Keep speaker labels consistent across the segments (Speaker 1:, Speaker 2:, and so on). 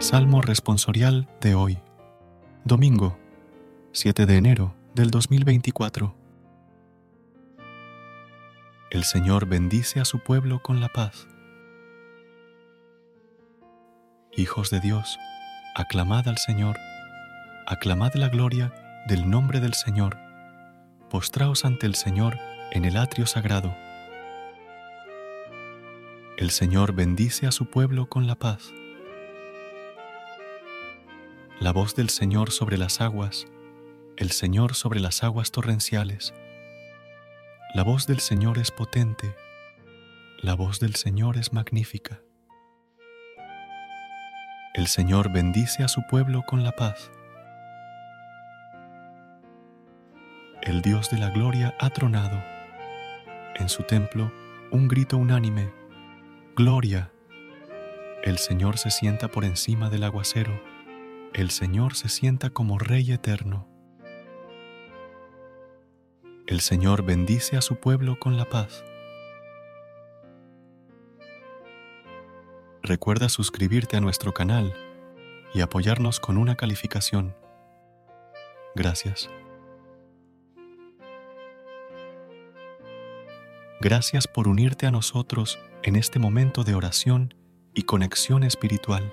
Speaker 1: Salmo responsorial de hoy, domingo 7 de enero del 2024. El Señor bendice a su pueblo con la paz. Hijos de Dios, aclamad al Señor, aclamad la gloria del nombre del Señor, postraos ante el Señor en el atrio sagrado. El Señor bendice a su pueblo con la paz la voz del Señor sobre las aguas, el Señor sobre las aguas torrenciales. La voz del Señor es potente, la voz del Señor es magnífica. El Señor bendice a su pueblo con la paz. El Dios de la gloria ha tronado. En su templo un grito unánime, Gloria. El Señor se sienta por encima del aguacero el Señor se sienta como Rey eterno. El Señor bendice a su pueblo con la paz. Recuerda suscribirte a nuestro canal y apoyarnos con una calificación. Gracias. Gracias por unirte a nosotros en este momento de oración y conexión espiritual.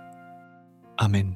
Speaker 1: Amen.